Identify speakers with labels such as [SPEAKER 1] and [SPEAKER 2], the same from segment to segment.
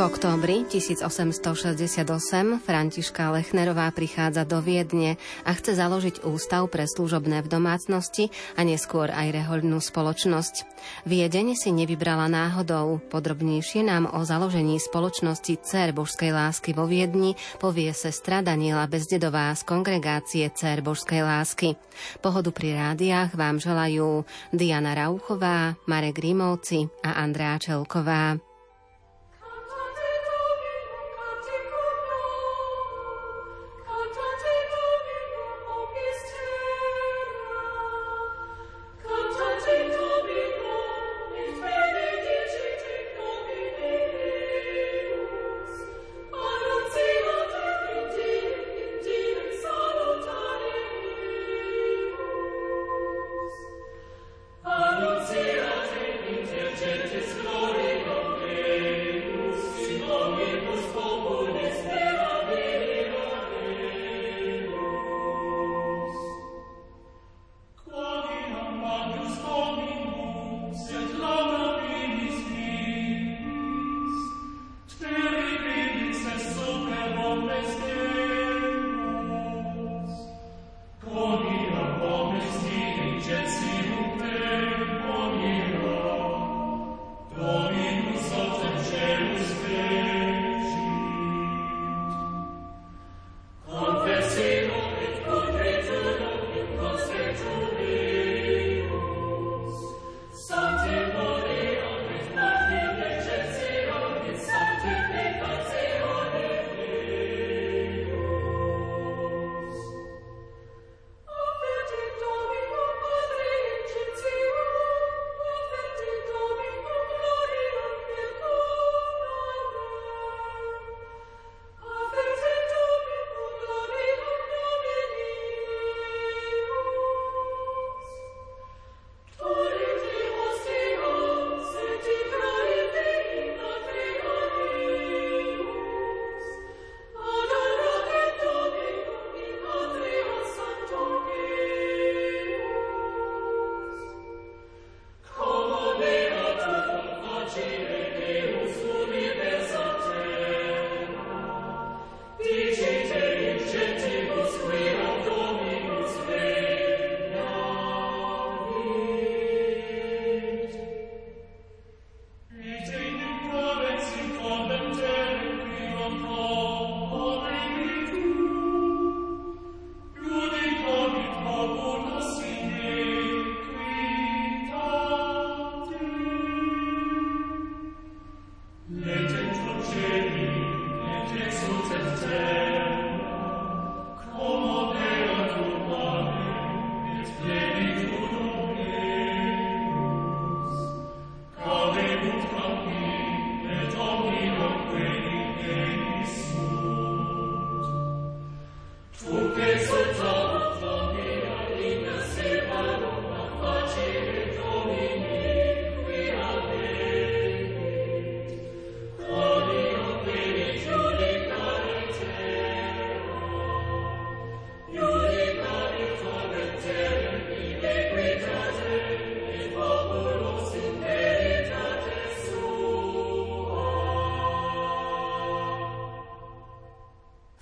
[SPEAKER 1] V októbri 1868 Františka Lechnerová prichádza do Viedne a chce založiť ústav pre služobné v domácnosti a neskôr aj rehoľnú spoločnosť. Viedeň si nevybrala náhodou. Podrobnejšie nám o založení spoločnosti Cer Božskej lásky vo Viedni povie sestra Daniela Bezdedová z kongregácie Cer Božskej lásky. Pohodu pri rádiách vám želajú Diana Rauchová, Marek Rímovci a Andrea Čelková.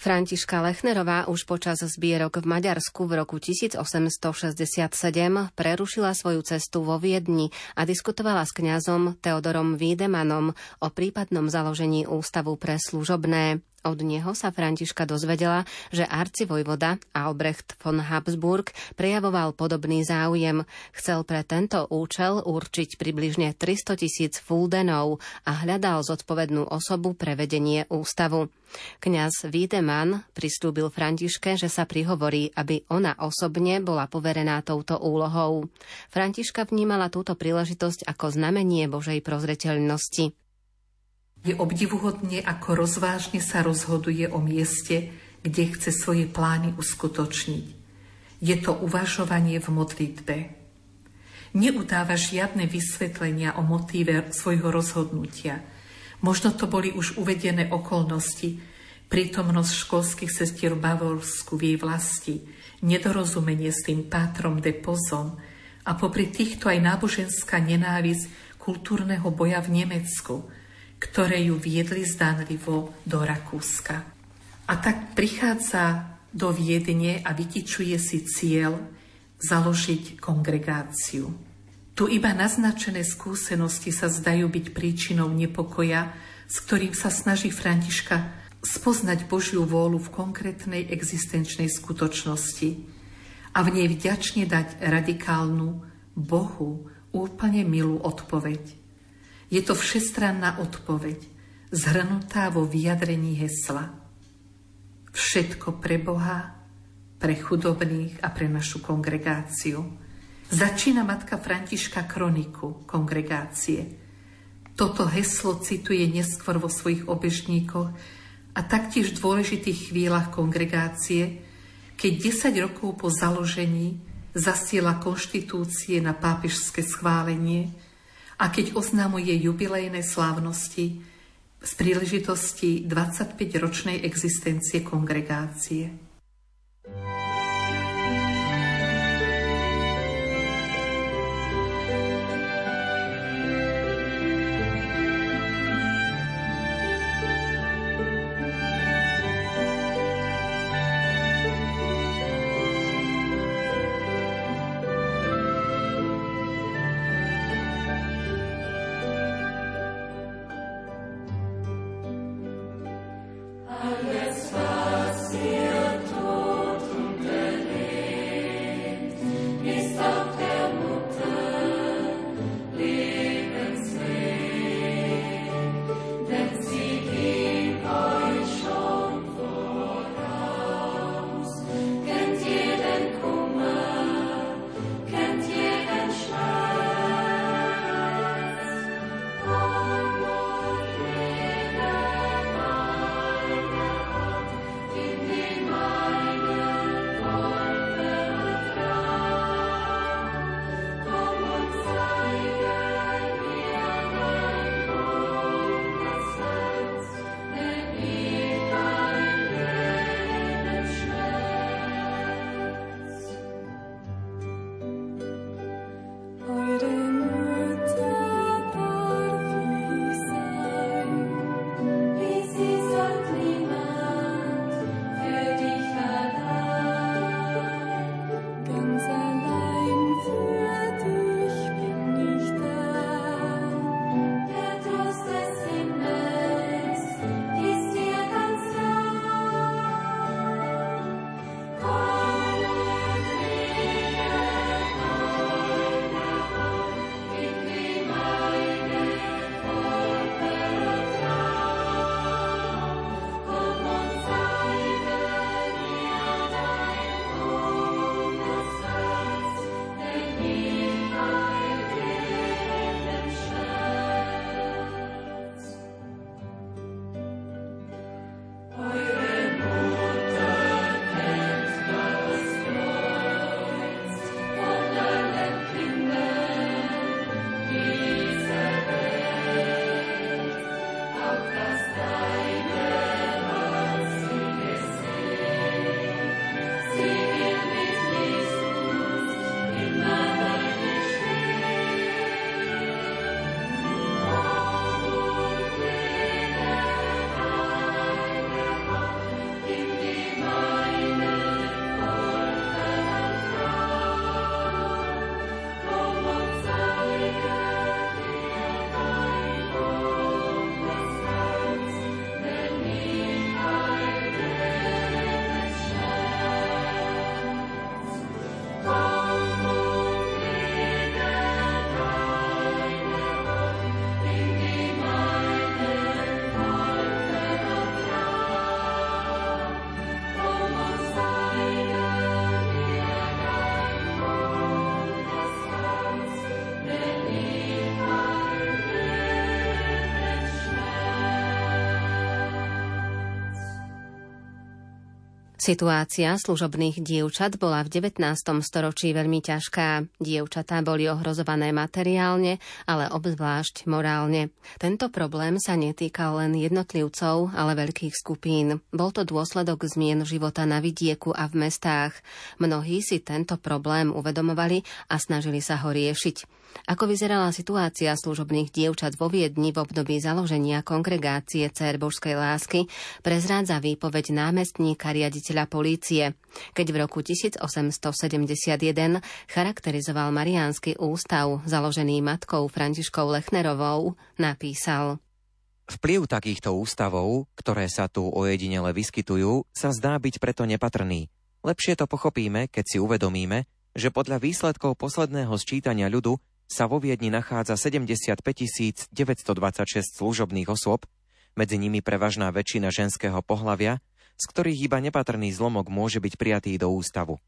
[SPEAKER 1] Františka Lechnerová už počas zbierok v Maďarsku v roku 1867 prerušila svoju cestu vo Viedni a diskutovala s kňazom Teodorom Wiedemanom o prípadnom založení ústavu pre služobné. Od neho sa Františka dozvedela, že arcivojvoda Albrecht von Habsburg prejavoval podobný záujem. Chcel pre tento účel určiť približne 300 tisíc fuldenov a hľadal zodpovednú osobu pre vedenie ústavu. Kňaz Wiedemann pristúbil Františke, že sa prihovorí, aby ona osobne bola poverená touto úlohou. Františka vnímala túto príležitosť ako znamenie Božej prozreteľnosti.
[SPEAKER 2] Je obdivuhodne, ako rozvážne sa rozhoduje o mieste, kde chce svoje plány uskutočniť. Je to uvažovanie v modlitbe. Neudáva žiadne vysvetlenia o motíve svojho rozhodnutia. Možno to boli už uvedené okolnosti, prítomnosť školských sestier v Bavorsku v jej vlasti, nedorozumenie s tým pátrom de Pozon a popri týchto aj náboženská nenávisť kultúrneho boja v Nemecku – ktoré ju viedli zdanlivo do Rakúska. A tak prichádza do Viedne a vytičuje si cieľ založiť kongregáciu. Tu iba naznačené skúsenosti sa zdajú byť príčinou nepokoja, s ktorým sa snaží Františka spoznať Božiu vôľu v konkrétnej existenčnej skutočnosti a v nej vďačne dať radikálnu Bohu úplne milú odpoveď. Je to všestranná odpoveď, zhrnutá vo vyjadrení hesla. Všetko pre Boha, pre chudobných a pre našu kongregáciu. Začína matka Františka kroniku kongregácie. Toto heslo cituje neskôr vo svojich obežníkoch a taktiež v dôležitých chvíľach kongregácie, keď 10 rokov po založení zasiela konštitúcie na pápežské schválenie a keď oznamuje jubilejné slávnosti z príležitosti 25-ročnej existencie kongregácie.
[SPEAKER 3] Alles, was
[SPEAKER 4] Situácia služobných dievčat bola v 19. storočí veľmi ťažká. Dievčatá boli ohrozované materiálne, ale obzvlášť morálne. Tento problém sa netýkal len jednotlivcov, ale veľkých skupín. Bol to dôsledok zmien života na vidieku a v mestách. Mnohí si tento problém uvedomovali a snažili sa ho riešiť. Ako vyzerala situácia služobných dievčat vo Viedni v období založenia kongregácie Božskej lásky, prezrádza výpoveď námestníka riaditeľa polície, keď v roku 1871 charakterizoval Mariánsky ústav, založený matkou Františkou Lechnerovou, napísal
[SPEAKER 3] Vplyv takýchto ústavov, ktoré sa tu ojedinele vyskytujú, sa zdá byť preto nepatrný. Lepšie to pochopíme, keď si uvedomíme, že podľa výsledkov posledného sčítania ľudu sa vo Viedni nachádza 75 926 služobných osôb, medzi nimi prevažná väčšina ženského pohlavia, z ktorých iba nepatrný zlomok môže byť prijatý do ústavu.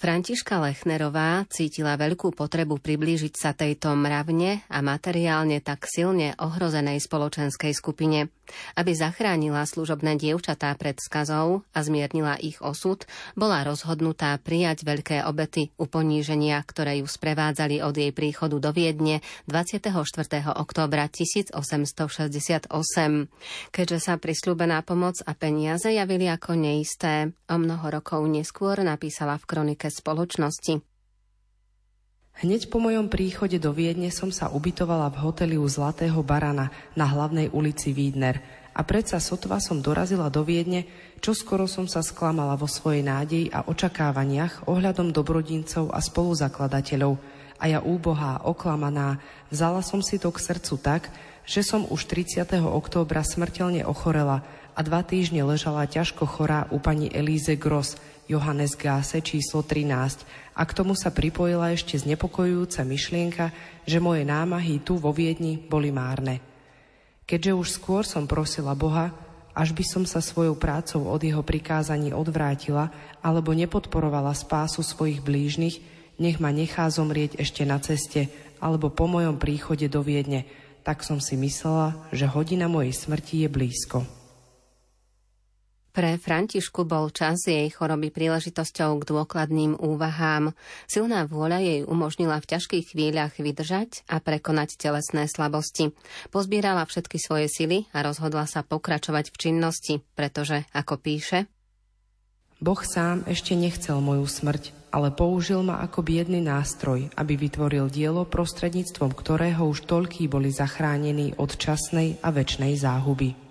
[SPEAKER 4] Františka Lechnerová cítila veľkú potrebu priblížiť sa tejto mravne a materiálne tak silne ohrozenej spoločenskej skupine. Aby zachránila služobné dievčatá pred skazou a zmiernila ich osud, bola rozhodnutá prijať veľké obety u poníženia, ktoré ju sprevádzali od jej príchodu do Viedne 24. októbra 1868. Keďže sa prislúbená pomoc a peniaze javili ako neisté, o mnoho rokov neskôr napísala v kronike spoločnosti.
[SPEAKER 5] Hneď po mojom príchode do Viedne som sa ubytovala v hoteli u Zlatého barana na hlavnej ulici Wiedner a predsa sotva som dorazila do Viedne, čo skoro som sa sklamala vo svojej nádeji a očakávaniach ohľadom dobrodincov a spoluzakladateľov a ja úbohá, oklamaná, vzala som si to k srdcu tak, že som už 30. októbra smrteľne ochorela a dva týždne ležala ťažko chorá u pani Elíze Gross, Johannes Gase číslo 13 a k tomu sa pripojila ešte znepokojujúca myšlienka, že moje námahy tu vo Viedni boli márne. Keďže už skôr som prosila Boha, až by som sa svojou prácou od jeho prikázaní odvrátila alebo nepodporovala spásu svojich blížnych, nech ma nechá zomrieť ešte na ceste alebo po mojom príchode do Viedne, tak som si myslela, že hodina mojej smrti je blízko.
[SPEAKER 4] Pre Františku bol čas jej choroby príležitosťou k dôkladným úvahám. Silná vôľa jej umožnila v ťažkých chvíľach vydržať a prekonať telesné slabosti. Pozbierala všetky svoje sily a rozhodla sa pokračovať v činnosti, pretože, ako píše,
[SPEAKER 5] Boh sám ešte nechcel moju smrť, ale použil ma ako biedný nástroj, aby vytvoril dielo, prostredníctvom ktorého už toľkí boli zachránení od časnej a väčšnej záhuby.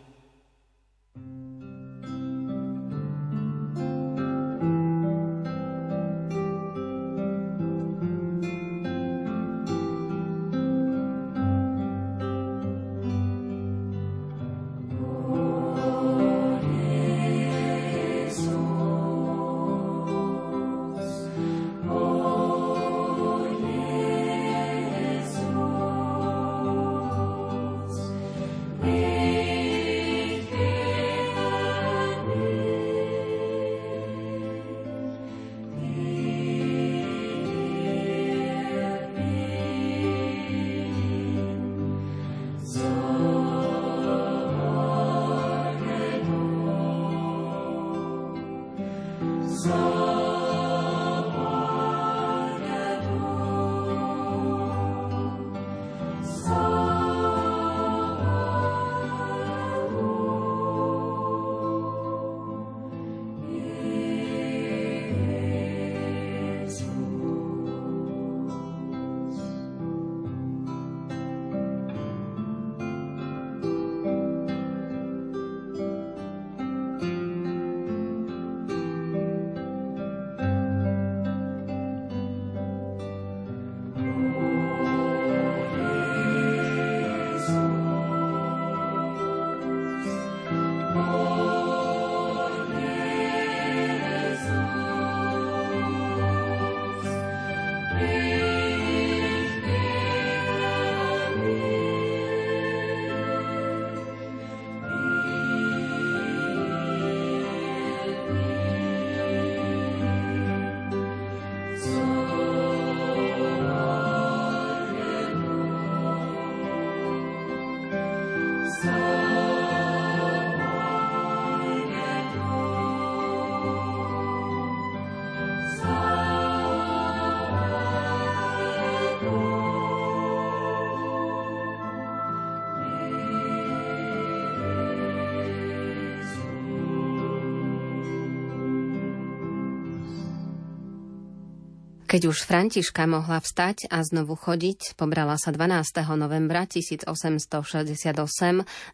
[SPEAKER 4] Keď už Františka mohla vstať a znovu chodiť, pobrala sa 12. novembra 1868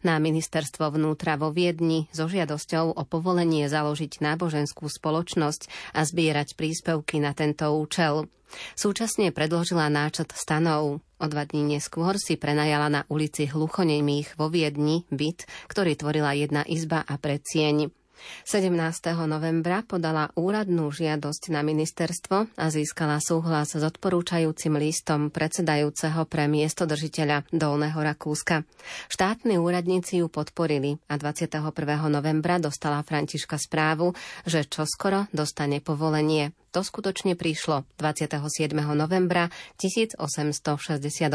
[SPEAKER 4] na ministerstvo vnútra vo Viedni so žiadosťou o povolenie založiť náboženskú spoločnosť a zbierať príspevky na tento účel. Súčasne predložila náčrt stanov. O dva dní neskôr si prenajala na ulici Hluchonemých vo Viedni byt, ktorý tvorila jedna izba a predsieň. 17. novembra podala úradnú žiadosť na ministerstvo a získala súhlas s odporúčajúcim listom predsedajúceho pre miestodržiteľa Dolného Rakúska. Štátni úradníci ju podporili a 21. novembra dostala Františka správu, že čoskoro dostane povolenie. To skutočne prišlo 27. novembra 1868.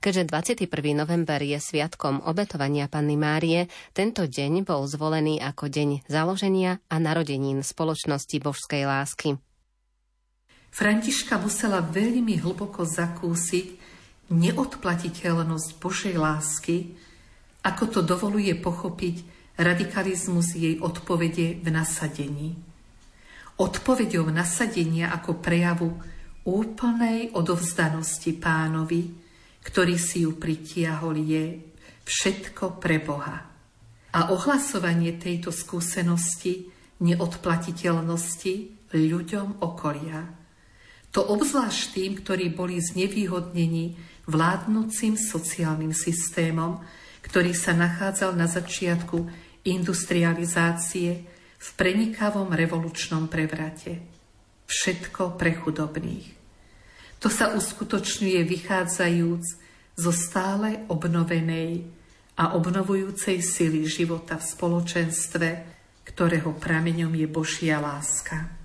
[SPEAKER 4] Keďže 21. november je sviatkom obetovania Panny Márie, tento deň bol zvolený ako deň založenia a narodenín spoločnosti božskej lásky.
[SPEAKER 2] Františka musela veľmi hlboko zakúsiť neodplatiteľnosť Božej lásky, ako to dovoluje pochopiť radikalizmus jej odpovede v nasadení. Odpovedou nasadenia ako prejavu úplnej odovzdanosti pánovi, ktorý si ju pritiahol, je všetko pre Boha. A ohlasovanie tejto skúsenosti neodplatiteľnosti ľuďom okolia. To obzvlášť tým, ktorí boli znevýhodnení vládnúcim sociálnym systémom, ktorý sa nachádzal na začiatku industrializácie v prenikavom revolučnom prevrate. Všetko pre chudobných. To sa uskutočňuje vychádzajúc zo stále obnovenej a obnovujúcej sily života v spoločenstve, ktorého prameňom je Božia láska.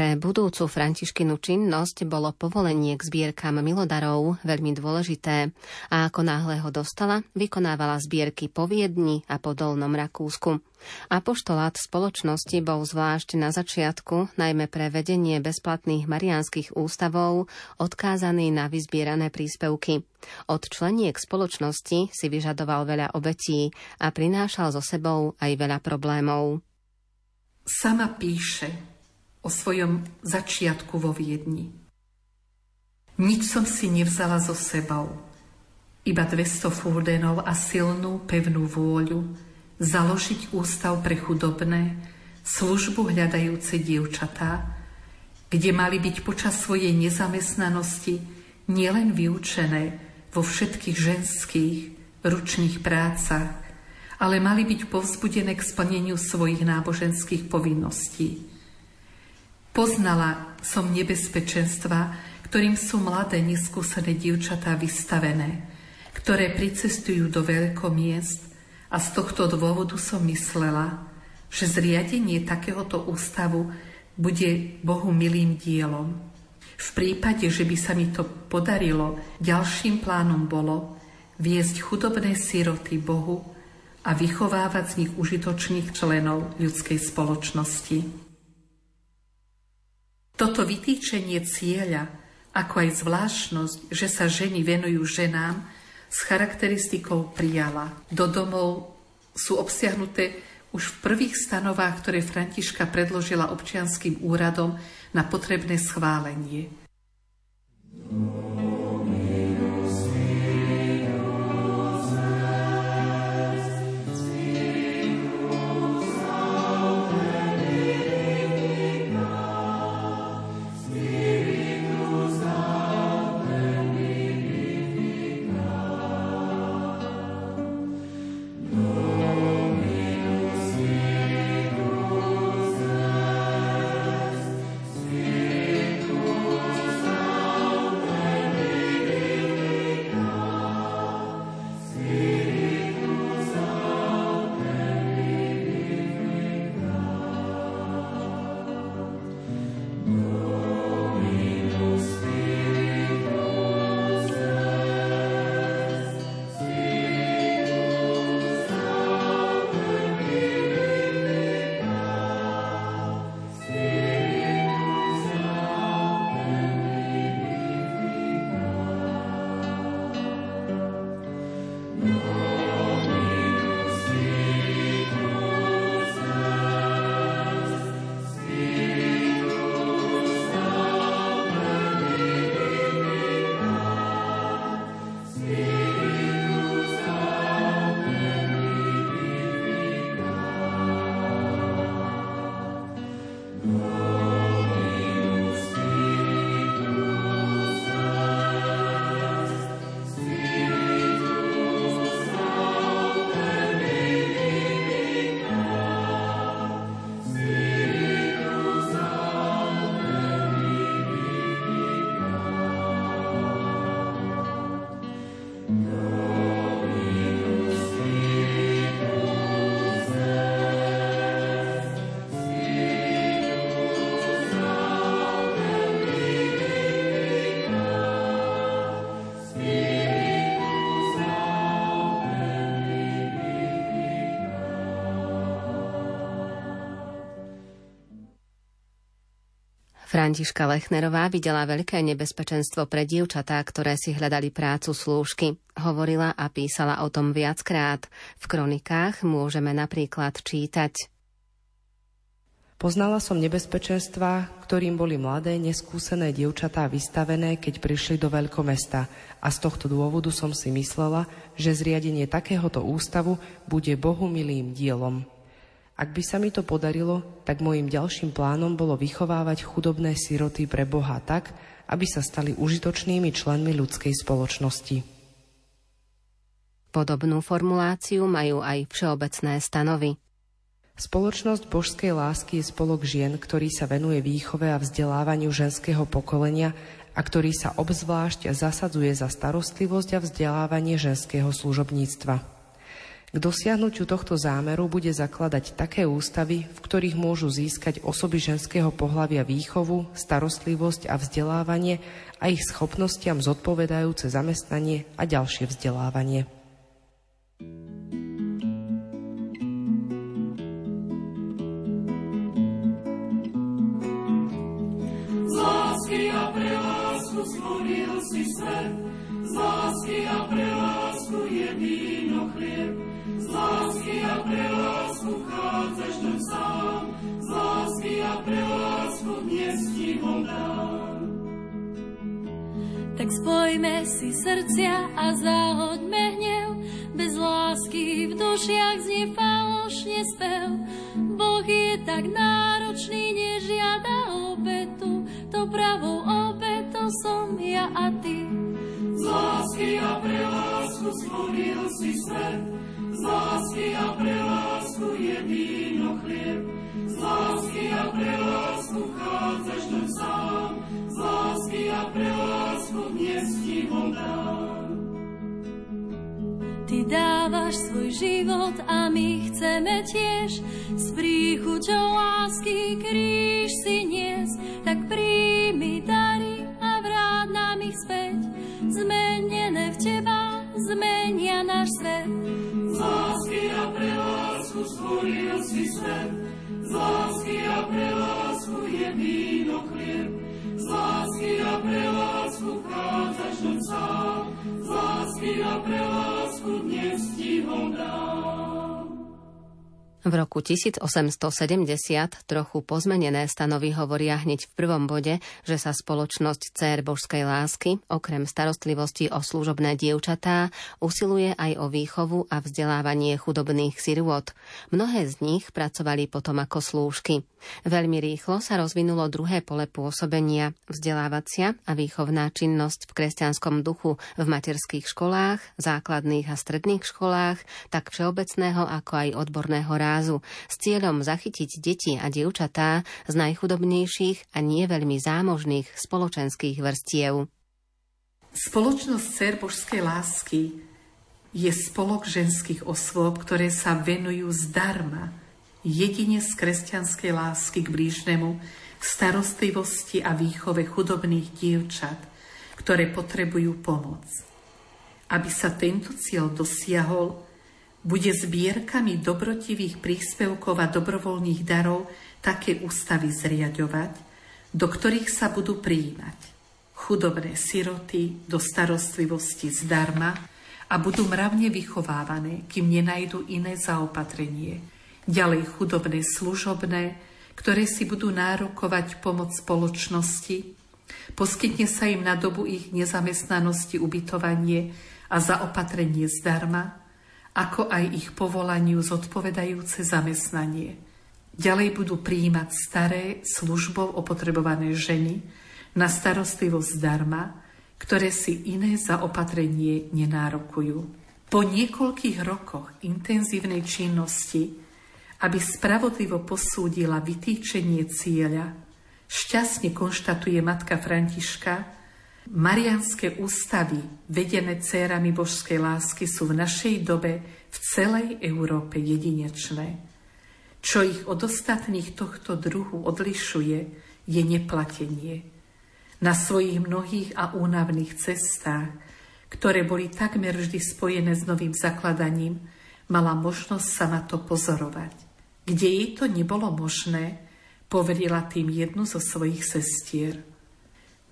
[SPEAKER 4] Pre budúcu Františkinu činnosť bolo povolenie k zbierkam milodarov veľmi dôležité a ako náhle ho dostala, vykonávala zbierky po Viedni a po Dolnom Rakúsku. Apoštolát spoločnosti bol zvlášť na začiatku, najmä pre vedenie bezplatných marianských ústavov, odkázaný na vyzbierané príspevky. Od členiek spoločnosti si vyžadoval veľa obetí a prinášal so sebou aj veľa problémov.
[SPEAKER 2] Sama píše, o svojom začiatku vo Viedni. Nič som si nevzala so sebou, iba 200 fuldenov a silnú, pevnú vôľu založiť ústav pre chudobné, službu hľadajúce dievčatá, kde mali byť počas svojej nezamestnanosti nielen vyučené vo všetkých ženských ručných prácach, ale mali byť povzbudené k splneniu svojich náboženských povinností. Poznala som nebezpečenstva, ktorým sú mladé, neskúsené dievčatá vystavené, ktoré pricestujú do veľkomiest a z tohto dôvodu som myslela, že zriadenie takéhoto ústavu bude Bohu milým dielom. V prípade, že by sa mi to podarilo, ďalším plánom bolo viesť chudobné síroty Bohu a vychovávať z nich užitočných členov ľudskej spoločnosti. Toto vytýčenie cieľa ako aj zvláštnosť, že sa ženy venujú ženám, s charakteristikou prijala. Do domov sú obsiahnuté už v prvých stanovách, ktoré Františka predložila občianským úradom na potrebné schválenie.
[SPEAKER 4] Františka Lechnerová videla veľké nebezpečenstvo pre dievčatá, ktoré si hľadali prácu slúžky. Hovorila a písala o tom viackrát. V kronikách môžeme napríklad čítať.
[SPEAKER 5] Poznala som nebezpečenstva, ktorým boli mladé, neskúsené dievčatá vystavené, keď prišli do veľkomesta a z tohto dôvodu som si myslela, že zriadenie takéhoto ústavu bude Bohu milým dielom. Ak by sa mi to podarilo, tak môjim ďalším plánom bolo vychovávať chudobné siroty pre Boha tak, aby sa stali užitočnými členmi ľudskej spoločnosti.
[SPEAKER 4] Podobnú formuláciu majú aj všeobecné stanovy.
[SPEAKER 5] Spoločnosť božskej lásky je spolok žien, ktorý sa venuje výchove a vzdelávaniu ženského pokolenia a ktorý sa obzvlášť zasadzuje za starostlivosť a vzdelávanie ženského služobníctva. K dosiahnutiu tohto zámeru bude zakladať také ústavy, v ktorých môžu získať osoby ženského pohľavia výchovu, starostlivosť a vzdelávanie a ich schopnostiam zodpovedajúce zamestnanie a ďalšie vzdelávanie.
[SPEAKER 1] Lásky a pre si svet, z lásky a pre lásku je víno chlieb,
[SPEAKER 6] Tak spojme si srdcia a zahoďme hnev, bez lásky v dušiach znie falošne spev. Boh je tak náročný, nežiada obetu, to pravou obetou som ja a ty.
[SPEAKER 1] Lásky a pre lásku stvoril si svet, z lásky a pre lásku je víno chlieb. Z lásky a pre lásku chádzaš tu sám. Z lásky a pre lásku dnes ti ho.
[SPEAKER 6] Ty dávaš svoj život a my chceme tiež s príchuťou lásky kríž si nies, tak príjmi dary a vráť nám ich späť zmenené v teba zmenia náš svet.
[SPEAKER 1] Z lásky a pre lásku stvoril si svet, z lásky a pre lásku je víno chlieb, z lásky a pre lásku vchádzaš do sám, z lásky a pre lásku dnes ti ho dám.
[SPEAKER 4] V roku 1870 trochu pozmenené stanovy hovoria hneď v prvom bode, že sa spoločnosť Cér božskej lásky, okrem starostlivosti o služobné dievčatá, usiluje aj o výchovu a vzdelávanie chudobných sirôt. Mnohé z nich pracovali potom ako slúžky. Veľmi rýchlo sa rozvinulo druhé pole pôsobenia, vzdelávacia a výchovná činnosť v kresťanskom duchu v materských školách, základných a stredných školách, tak všeobecného ako aj odborného rázu, s cieľom zachytiť deti a dievčatá z najchudobnejších a nie veľmi zámožných spoločenských vrstiev.
[SPEAKER 2] Spoločnosť Cer božskej lásky je spolok ženských osôb, ktoré sa venujú zdarma jedine z kresťanskej lásky k blížnemu, starostlivosti a výchove chudobných dievčat, ktoré potrebujú pomoc. Aby sa tento cieľ dosiahol, bude zbierkami dobrotivých príspevkov a dobrovoľných darov také ústavy zriadovať, do ktorých sa budú prijímať chudobné siroty do starostlivosti zdarma a budú mravne vychovávané, kým nenajdu iné zaopatrenie – ďalej chudobné služobné, ktoré si budú nárokovať pomoc spoločnosti, poskytne sa im na dobu ich nezamestnanosti ubytovanie a zaopatrenie zdarma, ako aj ich povolaniu zodpovedajúce zamestnanie. Ďalej budú prijímať staré službou opotrebované ženy na starostlivosť zdarma, ktoré si iné zaopatrenie nenárokujú. Po niekoľkých rokoch intenzívnej činnosti aby spravodlivo posúdila vytýčenie cieľa, šťastne konštatuje matka Františka, Marianské ústavy, vedené cérami božskej lásky, sú v našej dobe v celej Európe jedinečné. Čo ich od ostatných tohto druhu odlišuje, je neplatenie. Na svojich mnohých a únavných cestách, ktoré boli takmer vždy spojené s novým zakladaním, mala možnosť sa na to pozorovať. Kde jej to nebolo možné, poverila tým jednu zo svojich sestier.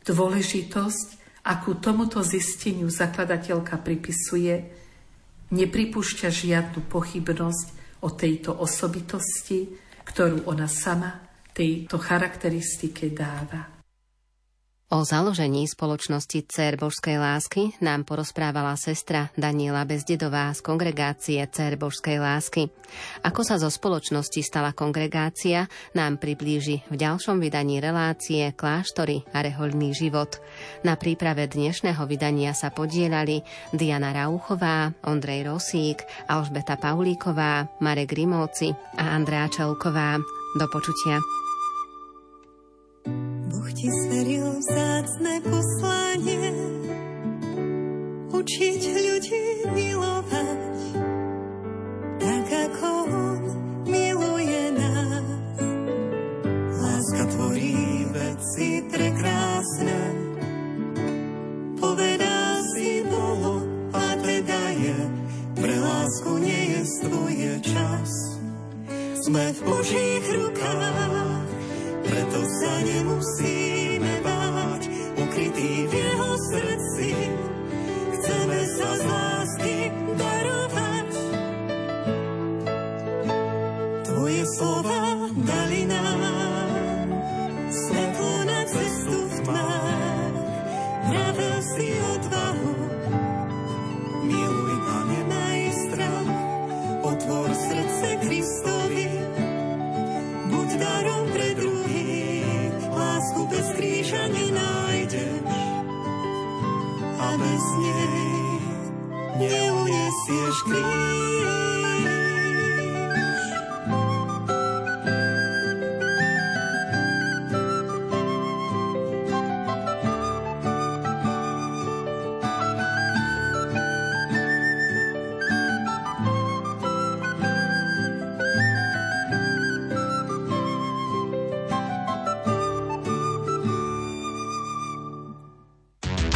[SPEAKER 2] Dôležitosť, akú tomuto zisteniu zakladateľka pripisuje, nepripúšťa žiadnu pochybnosť o tejto osobitosti, ktorú ona sama tejto charakteristike dáva.
[SPEAKER 4] O založení spoločnosti Cér Božskej lásky nám porozprávala sestra Daniela Bezdedová z kongregácie Cér Božskej lásky. Ako sa zo spoločnosti stala kongregácia, nám priblíži v ďalšom vydaní relácie Kláštory a rehoľný život. Na príprave dnešného vydania sa podielali Diana Rauchová, Ondrej Rosík, Alžbeta Paulíková, Marek Grimovci a Andrea Čelková. Do počutia.
[SPEAKER 7] Boh ti zveril vzácne poslanie, učiť ľudí milovať, tak ako On miluje nás. Láska tvorí veci prekrásne, povedá si Bohu a teda je, pre lásku nie je stvuje čas. Sme v Božích rukách, preto sa nemusíme báť, ukrytý v jeho srdci. Chceme sa z